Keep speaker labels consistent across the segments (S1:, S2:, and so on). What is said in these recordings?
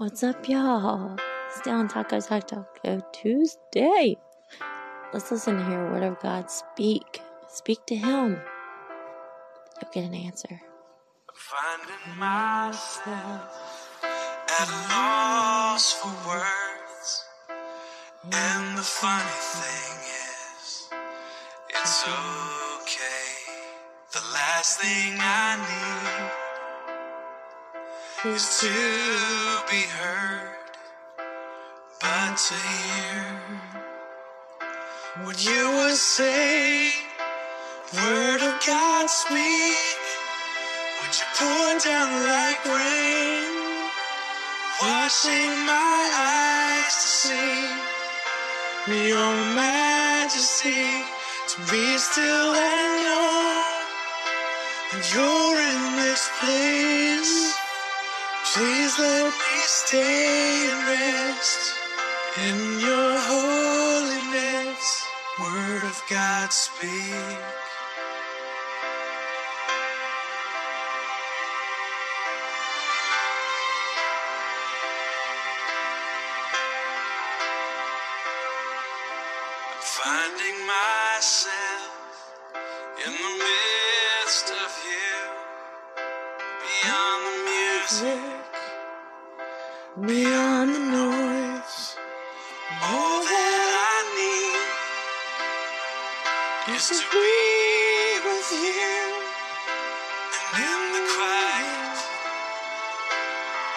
S1: What's up, y'all? It's down Taco Talk Taco Tuesday. Let's listen to hear Word of God speak. Speak to Him. You'll get an answer.
S2: Finding myself at a loss for words. And the funny thing is, it's okay. The last thing I need is to be heard, but to hear what you would say. Word of God speak. Would you pour down like rain, washing my eyes to see your majesty, to be still and know that you're in this place. Please let me stay and rest in your holiness. Word of God speak. I'm finding myself in the midst of you, beyond the music, beyond the noise. All that I need is to be with you, and in the quiet,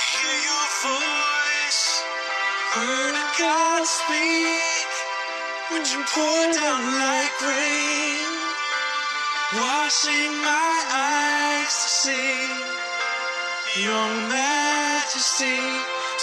S2: hear your voice. Word of God speak. Would you pour down like rain, washing my eyes to see your majesty,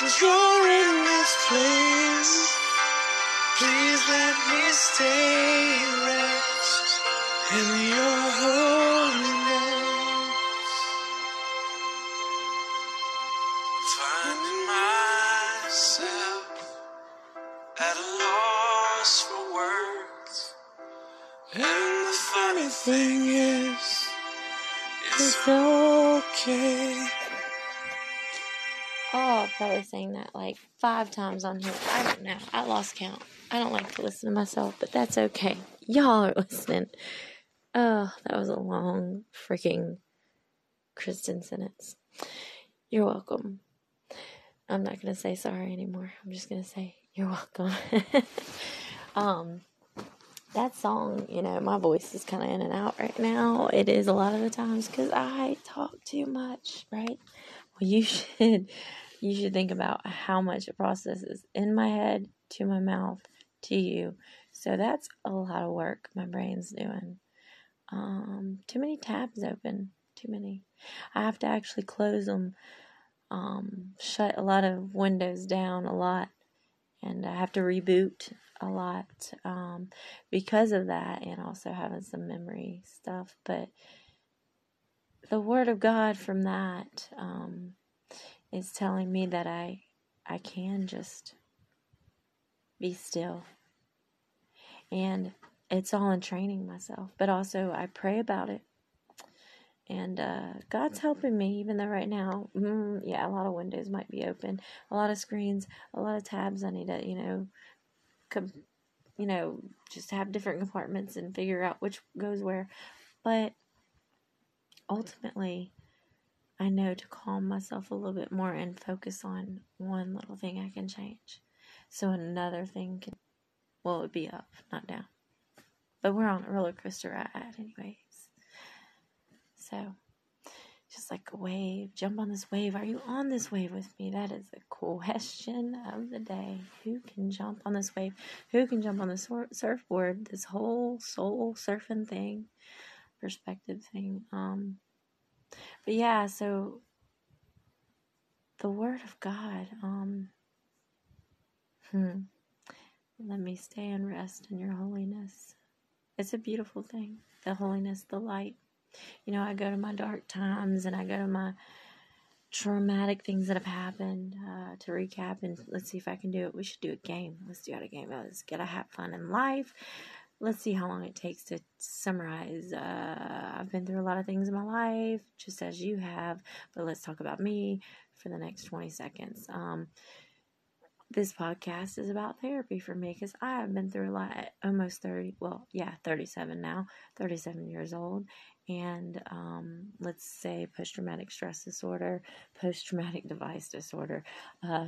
S2: that you're in this place. Please let me stay rest in your holiness. Finding myself at a loss for words. And the funny thing is, it's okay.
S1: Oh, I've probably sang that like five times on here. I don't know. I lost count. I don't like to listen to myself, but that's okay. Y'all are listening. Oh, that was a long freaking Kristen sentence. You're welcome. I'm not gonna say sorry anymore. I'm just gonna say you're welcome. um, that song, you know, my voice is kind of in and out right now. It is a lot of the times because I talk too much, right? Well, you should, you should think about how much it processes in my head to my mouth to you. So that's a lot of work my brain's doing. Um, too many tabs open. Too many. I have to actually close them um, shut a lot of windows down a lot, and I have to reboot a lot um, because of that, and also having some memory stuff. But the Word of God from that um, is telling me that I I can just be still, and it's all in training myself. But also I pray about it and uh, God's helping me, even though right now, mm, yeah, a lot of windows might be open, a lot of screens, a lot of tabs. I need to, you know, com- you know, just have different compartments and figure out which goes where. But ultimately, I know to calm myself a little bit more and focus on one little thing I can change, so another thing can, well, it would be up, not down. But we're on a roller coaster ride, anyways. So, just like a wave, jump on this wave. Are you on this wave with me? That is the question of the day. Who can jump on this wave? Who can jump on the sur- surfboard? This whole soul surfing thing, perspective thing. Um, but yeah, so the Word of God. Um, hmm. Let me stay and rest in your holiness. It's a beautiful thing. The holiness, the light. You know, I go to my dark times and I go to my traumatic things that have happened uh, to recap and let's see if I can do it. We should do a game. Let's do it a game. Let's get a have fun in life. Let's see how long it takes to summarize. Uh, I've been through a lot of things in my life, just as you have, but let's talk about me for the next 20 seconds. Um, this podcast is about therapy for me because I have been through a lot, almost 30, well, yeah, 37 now, 37 years old. And um, let's say post traumatic stress disorder, post traumatic device disorder, uh,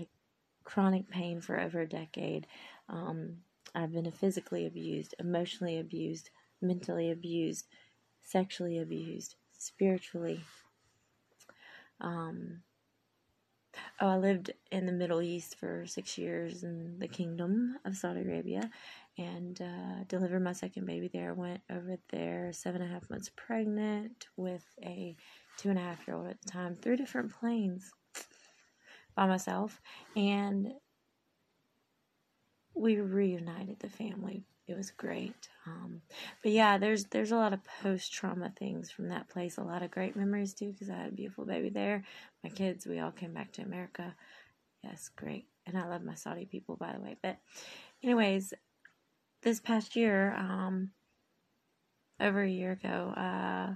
S1: chronic pain for over a decade. Um, I've been physically abused, emotionally abused, mentally abused, sexually abused, spiritually. Um, Oh, I lived in the Middle East for six years in the Kingdom of Saudi Arabia and uh, delivered my second baby there. Went over there seven and a half months pregnant with a two and a half year old at the time, three different planes by myself. And we reunited the family. It was great. Um, but yeah, there's there's a lot of post trauma things from that place. A lot of great memories too, because I had a beautiful baby there. My kids, we all came back to America. Yes, great. And I love my Saudi people, by the way. But, anyways, this past year, um, over a year ago, uh,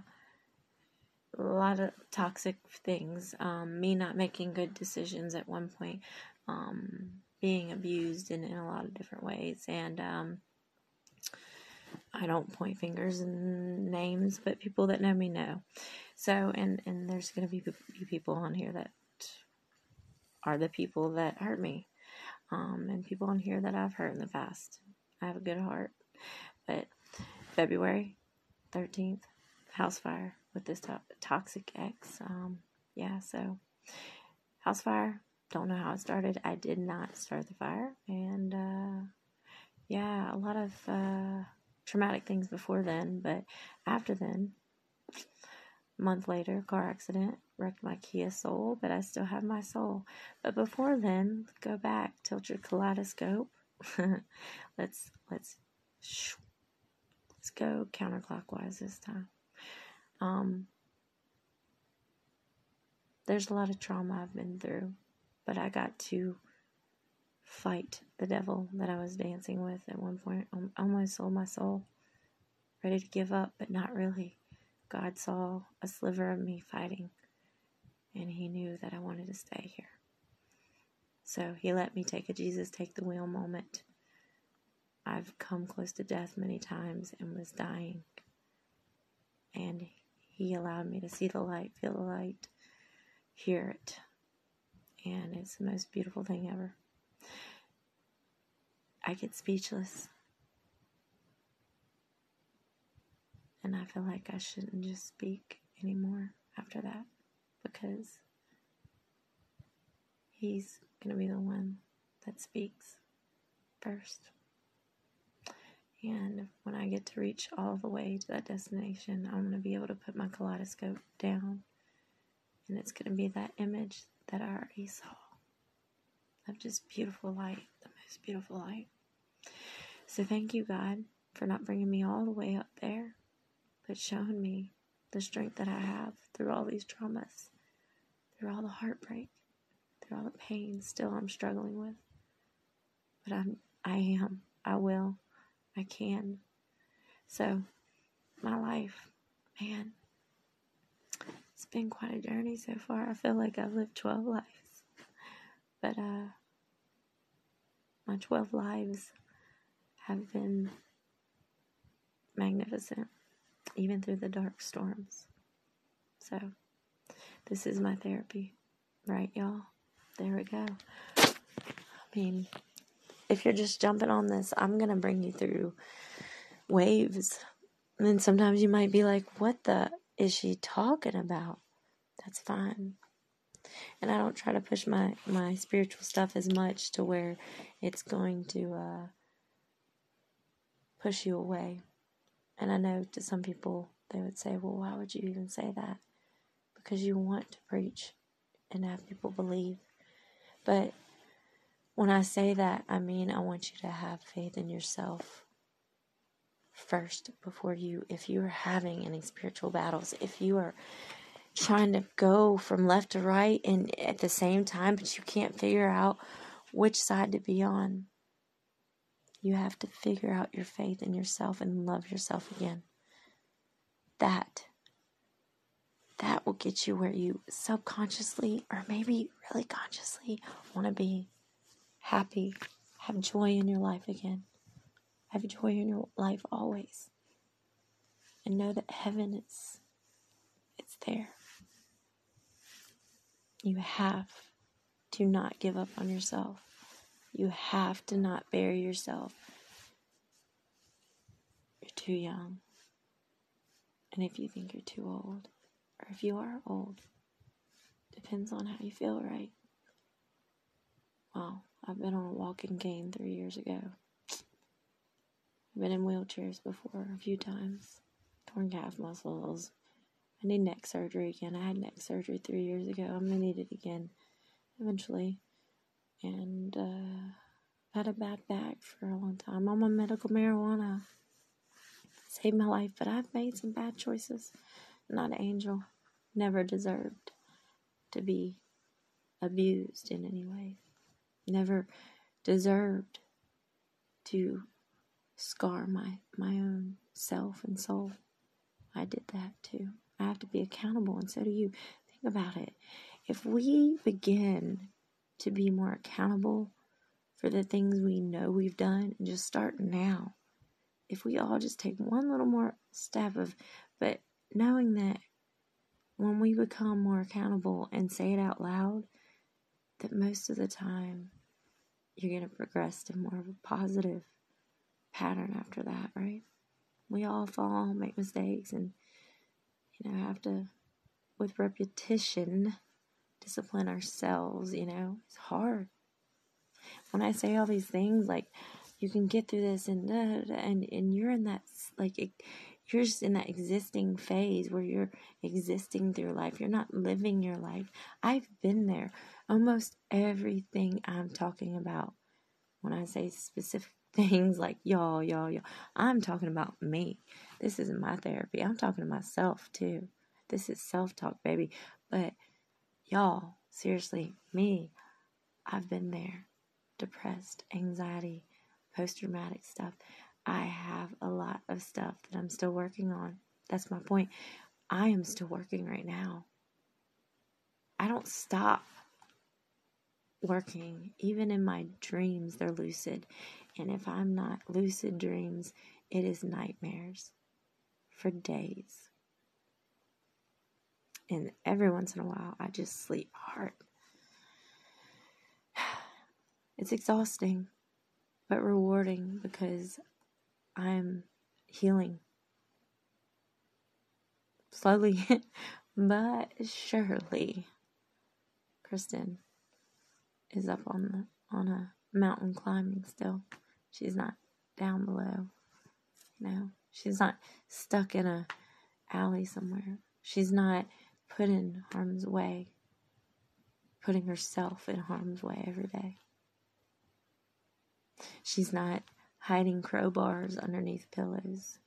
S1: a lot of toxic things. Um, me not making good decisions at one point, um, being abused in, in a lot of different ways, and um, I don't point fingers and names, but people that know me know. So, and and there's going to be, be people on here that are the people that hurt me, um, and people on here that I've hurt in the past. I have a good heart, but February thirteenth, house fire with this to- toxic ex. Um, yeah, so house fire. Don't know how it started. I did not start the fire, and uh, yeah, a lot of. Uh, traumatic things before then, but after then, a month later, car accident, wrecked my Kia Soul, but I still have my soul. But before then, go back, tilt your kaleidoscope. let's let's let's go counterclockwise this time. Um, there's a lot of trauma I've been through, but I got to fight the devil that I was dancing with at one point. I almost sold my soul, ready to give up, but not really. God saw a sliver of me fighting, and He knew that I wanted to stay here. So He let me take a Jesus take the wheel moment. I've come close to death many times and was dying. And He allowed me to see the light, feel the light, hear it. And it's the most beautiful thing ever. I get speechless. And I feel like I shouldn't just speak anymore after that because he's going to be the one that speaks first. And when I get to reach all the way to that destination, I'm going to be able to put my kaleidoscope down. And it's going to be that image that I already saw of just beautiful light, the most beautiful light. So thank you, God, for not bringing me all the way up there, but showing me the strength that I have through all these traumas, through all the heartbreak, through all the pain still I'm struggling with. But I'm I am, I will, I can. So my life, man, it's been quite a journey so far. I feel like I've lived 12 lives. But uh my 12 lives have been magnificent, even through the dark storms. So, this is my therapy, right, y'all? There we go. I mean, if you're just jumping on this, I'm going to bring you through waves. And sometimes you might be like, what the is she talking about? That's fine. And I don't try to push my, my spiritual stuff as much to where it's going to uh, push you away. And I know to some people, they would say, well, why would you even say that? Because you want to preach and have people believe. But when I say that, I mean I want you to have faith in yourself first before you, if you are having any spiritual battles, if you are trying to go from left to right and at the same time, but you can't figure out which side to be on. You have to figure out your faith in yourself and love yourself again. That that will get you where you subconsciously or maybe really consciously want to be happy, have joy in your life again. Have joy in your life always. And know that heaven is it's there. You have to not give up on yourself. You have to not bury yourself. You're too young. And if you think you're too old, or if you are old, depends on how you feel, right? Well, I've been on a walking cane three years ago. I've been in wheelchairs before a few times, torn calf muscles. I need neck surgery again. I had neck surgery three years ago. I'm gonna need it again eventually. And uh, had a bad back for a long time. I'm on medical marijuana. Saved my life, but I've made some bad choices. Not an angel. Never deserved to be abused in any way. Never deserved to scar my my own self and soul. I did that too. I have to be accountable, and so do you. Think about it. If we begin to be more accountable for the things we know we've done and just start now, if we all just take one little more step of, but knowing that when we become more accountable and say it out loud, that most of the time you're going to progress to more of a positive pattern after that, right? We all fall, make mistakes, and you know, have to, with repetition, discipline ourselves. You know, it's hard. When I say all these things, like you can get through this, and and and you're in that like you're just in that existing phase where you're existing through life. You're not living your life. I've been there. Almost everything I'm talking about when I say specific things like y'all, y'all, y'all, I'm talking about me. This isn't my therapy. I'm talking to myself too. This is self talk, baby. But y'all, seriously, me, I've been there. Depressed, anxiety, post traumatic stuff. I have a lot of stuff that I'm still working on. That's my point. I am still working right now. I don't stop working. Even in my dreams, they're lucid. And if I'm not lucid dreams, it is nightmares for days. And every once in a while, I just sleep hard. It's exhausting, but rewarding because I'm healing. Slowly, but surely, Kristen is up on the on a mountain climbing still. She's not down below. Know, she's not stuck in a alley somewhere. She's not put in harm's way, putting herself in harm's way every day. She's not hiding crowbars underneath pillows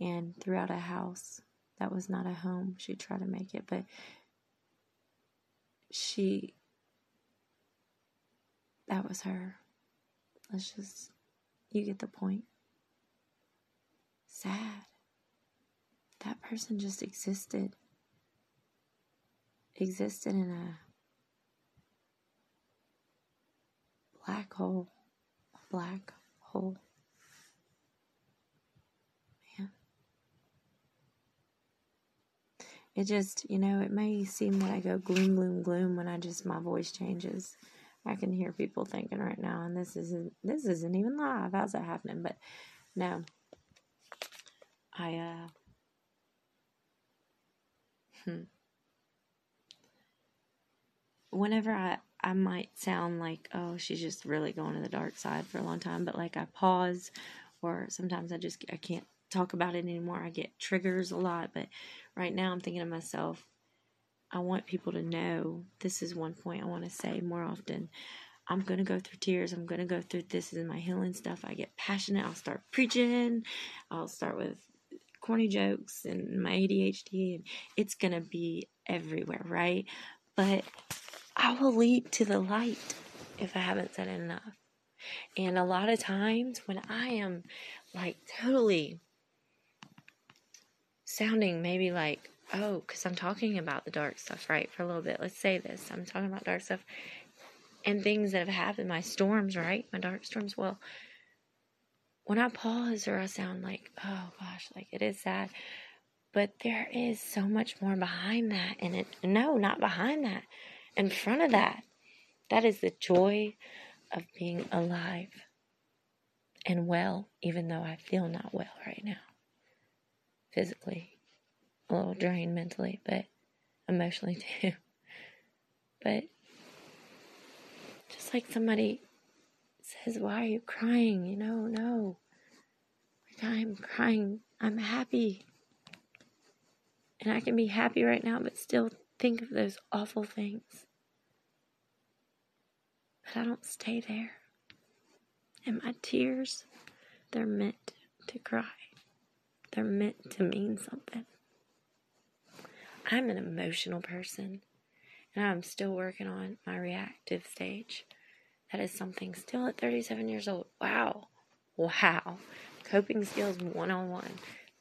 S1: and throughout a house that was not a home. She tried to make it, but she, that was her. Let's just, you get the point. Sad. That person just existed. Existed in a black hole. A black hole. Man. It just, you know, it may seem like I go gloom, gloom, gloom when I just, my voice changes. I can hear people thinking right now, and this isn't this isn't even live. How's that happening? But no, I uh, hmm. Whenever I I might sound like oh she's just really going to the dark side for a long time, but like I pause, or sometimes I just I can't talk about it anymore. I get triggers a lot, but right now I'm thinking to myself, I want people to know this is one point I want to say more often. I'm going to go through tears. I'm going to go through this is my healing stuff. I get passionate. I'll start preaching. I'll start with corny jokes and my ADHD, and it's going to be everywhere, right? But I will lead to the light if I haven't said it enough. And a lot of times when I am like totally sounding maybe like, oh, because I'm talking about the dark stuff, right? For a little bit. Let's say this. I'm talking about dark stuff and things that have happened, my storms, right? My dark storms. Well, when I pause or I sound like, oh gosh, like it is sad, but there is so much more behind that. And it, no, not behind that, in front of that. That is the joy of being alive and well, even though I feel not well right now. Physically, a little drained mentally, but emotionally too. But just like somebody says, Why are you crying? You know, no. I'm crying. I'm happy. And I can be happy right now, but still think of those awful things. I don't stay there. And my tears, they're meant to cry, they're meant to mean something. I'm an emotional person, and I'm still working on my reactive stage. That is something still at 37 years old. Wow. Wow. Coping skills 101.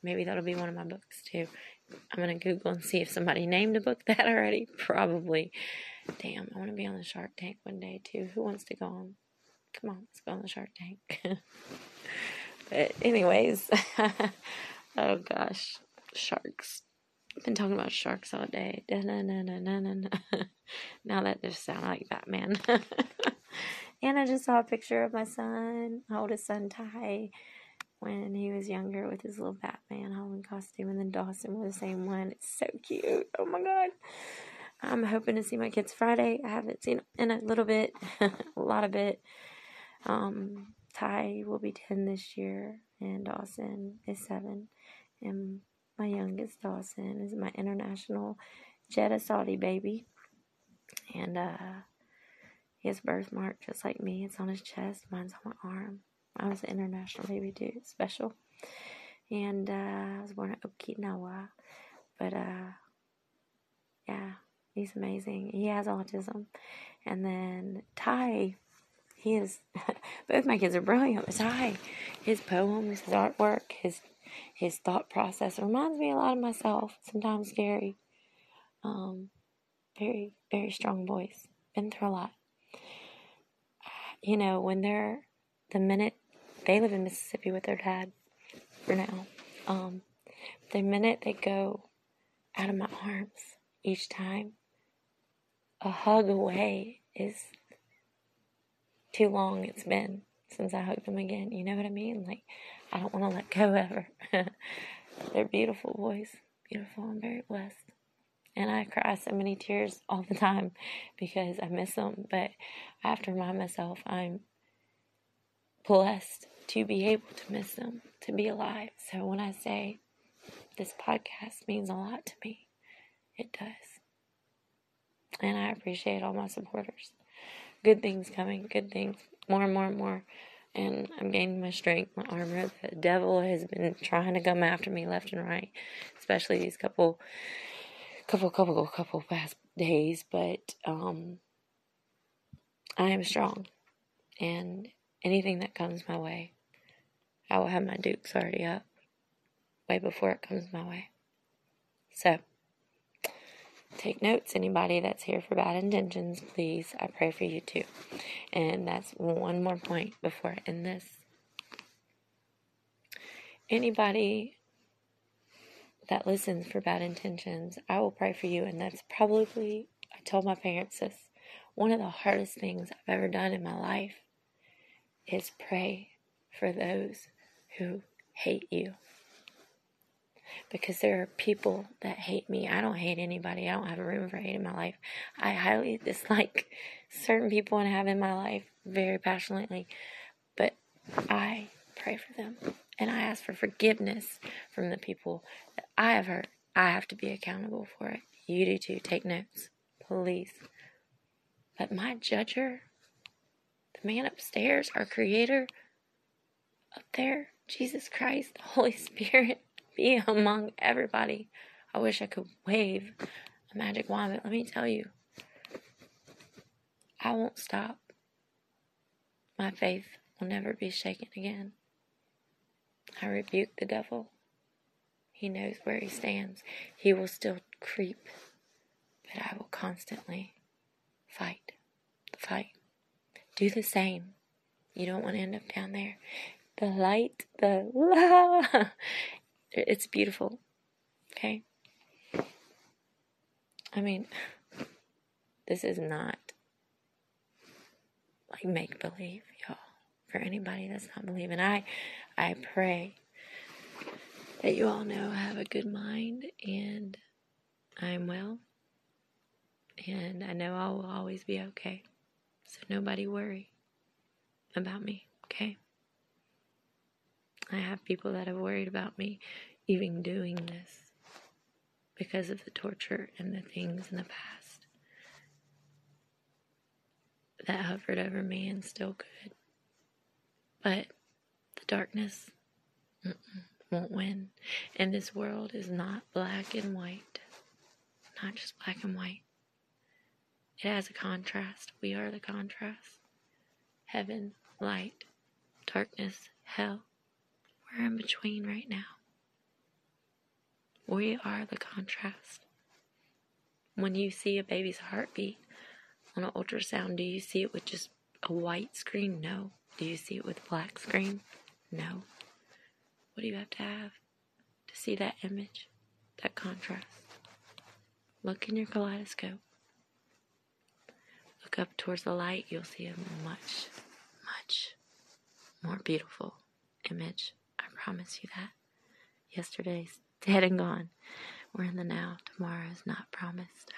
S1: Maybe that'll be one of my books too. I'm going to Google and see if somebody named a book that already. Probably. Damn, I want to be on the Shark Tank one day too. Who wants to go on? Come on, let's go on the Shark Tank. but, anyways, oh gosh, sharks. I've been talking about sharks all day. now that just sounds like Batman. and I just saw a picture of my son, my oldest son Ty, when he was younger with his little Batman Halloween costume, and then Dawson wore the same one. It's so cute. Oh my god. I'm hoping to see my kids Friday. I haven't seen in a little bit, a lot of it. Um, Ty will be 10 this year, and Dawson is 7. And my youngest Dawson is my international Jeddah Saudi baby. And uh, he has birthmark just like me. It's on his chest, mine's on my arm. I was an international baby too, special. And uh, I was born in Okinawa. But uh, yeah, he's amazing. He has autism. And then Ty, he is, both my kids are brilliant. But Ty, his poems, his artwork, his his thought process reminds me a lot of myself. Sometimes scary. Um, very, very strong voice. Been through a lot. You know, when they're the minute they live in Mississippi with their dad for now. Um, the minute they go out of my arms each time, a hug away is too long it's been since I hugged them again. You know what I mean? Like, I don't want to let go ever. They're beautiful boys. Beautiful. I'm very blessed. And I cry so many tears all the time because I miss them. But I have to remind myself I'm blessed to be able to miss them, to be alive. So when I say this podcast means a lot to me, it does. And I appreciate all my supporters. Good things coming, good things, more and more and more. And I'm gaining my strength, my armor. The devil has been trying to come after me left and right, especially these couple, couple, couple, couple past days. But um, I am strong, and anything that comes my way, I will have my dukes already up way before it comes my way. So, take notes, anybody that's here for bad intentions, please. I pray for you too. And that's one more point before I end this. Anybody that listens for bad intentions, I will pray for you. And that's probably, I told my parents this, one of the hardest things I've ever done in my life is pray for those who hate you. Because there are people that hate me. I don't hate anybody. I don't have a room for hate in my life. I highly dislike certain people and have in my life very passionately. But I pray for them. And I ask for forgiveness from the people that I have hurt. I have to be accountable for it. You do too. Take notes, please. But my judger, the man upstairs, our creator, up there, Jesus Christ, the Holy Spirit, be among everybody. I wish I could wave a magic wand, but let me tell you, I won't stop. My faith will never be shaken again. I rebuke the devil. He knows where he stands. He will still creep, but I will constantly fight the fight. Do the same. You don't want to end up down there. The light, the la, it's beautiful. Okay? I mean, this is not like make believe, y'all. For anybody that's not believing, I, I pray that you all know I have a good mind and I'm well, and I know I will always be okay. So nobody worry about me, okay? I have people that have worried about me even doing this because of the torture and the things in the past that hovered over me and still could. But the darkness won't win. And this world is not black and white, not just black and white. It has a contrast. We are the contrast. Heaven, light, darkness, hell. We're in between right now. We are the contrast. When you see a baby's heartbeat on an ultrasound, do you see it with just a white screen? No. Do you see it with black screen? No. What do you have to have to see that image, that contrast? Look in your kaleidoscope. Look up towards the light, you'll see a much, much more beautiful image. I promise you that. Yesterday's dead and gone. We're in the now. Tomorrow's not promised.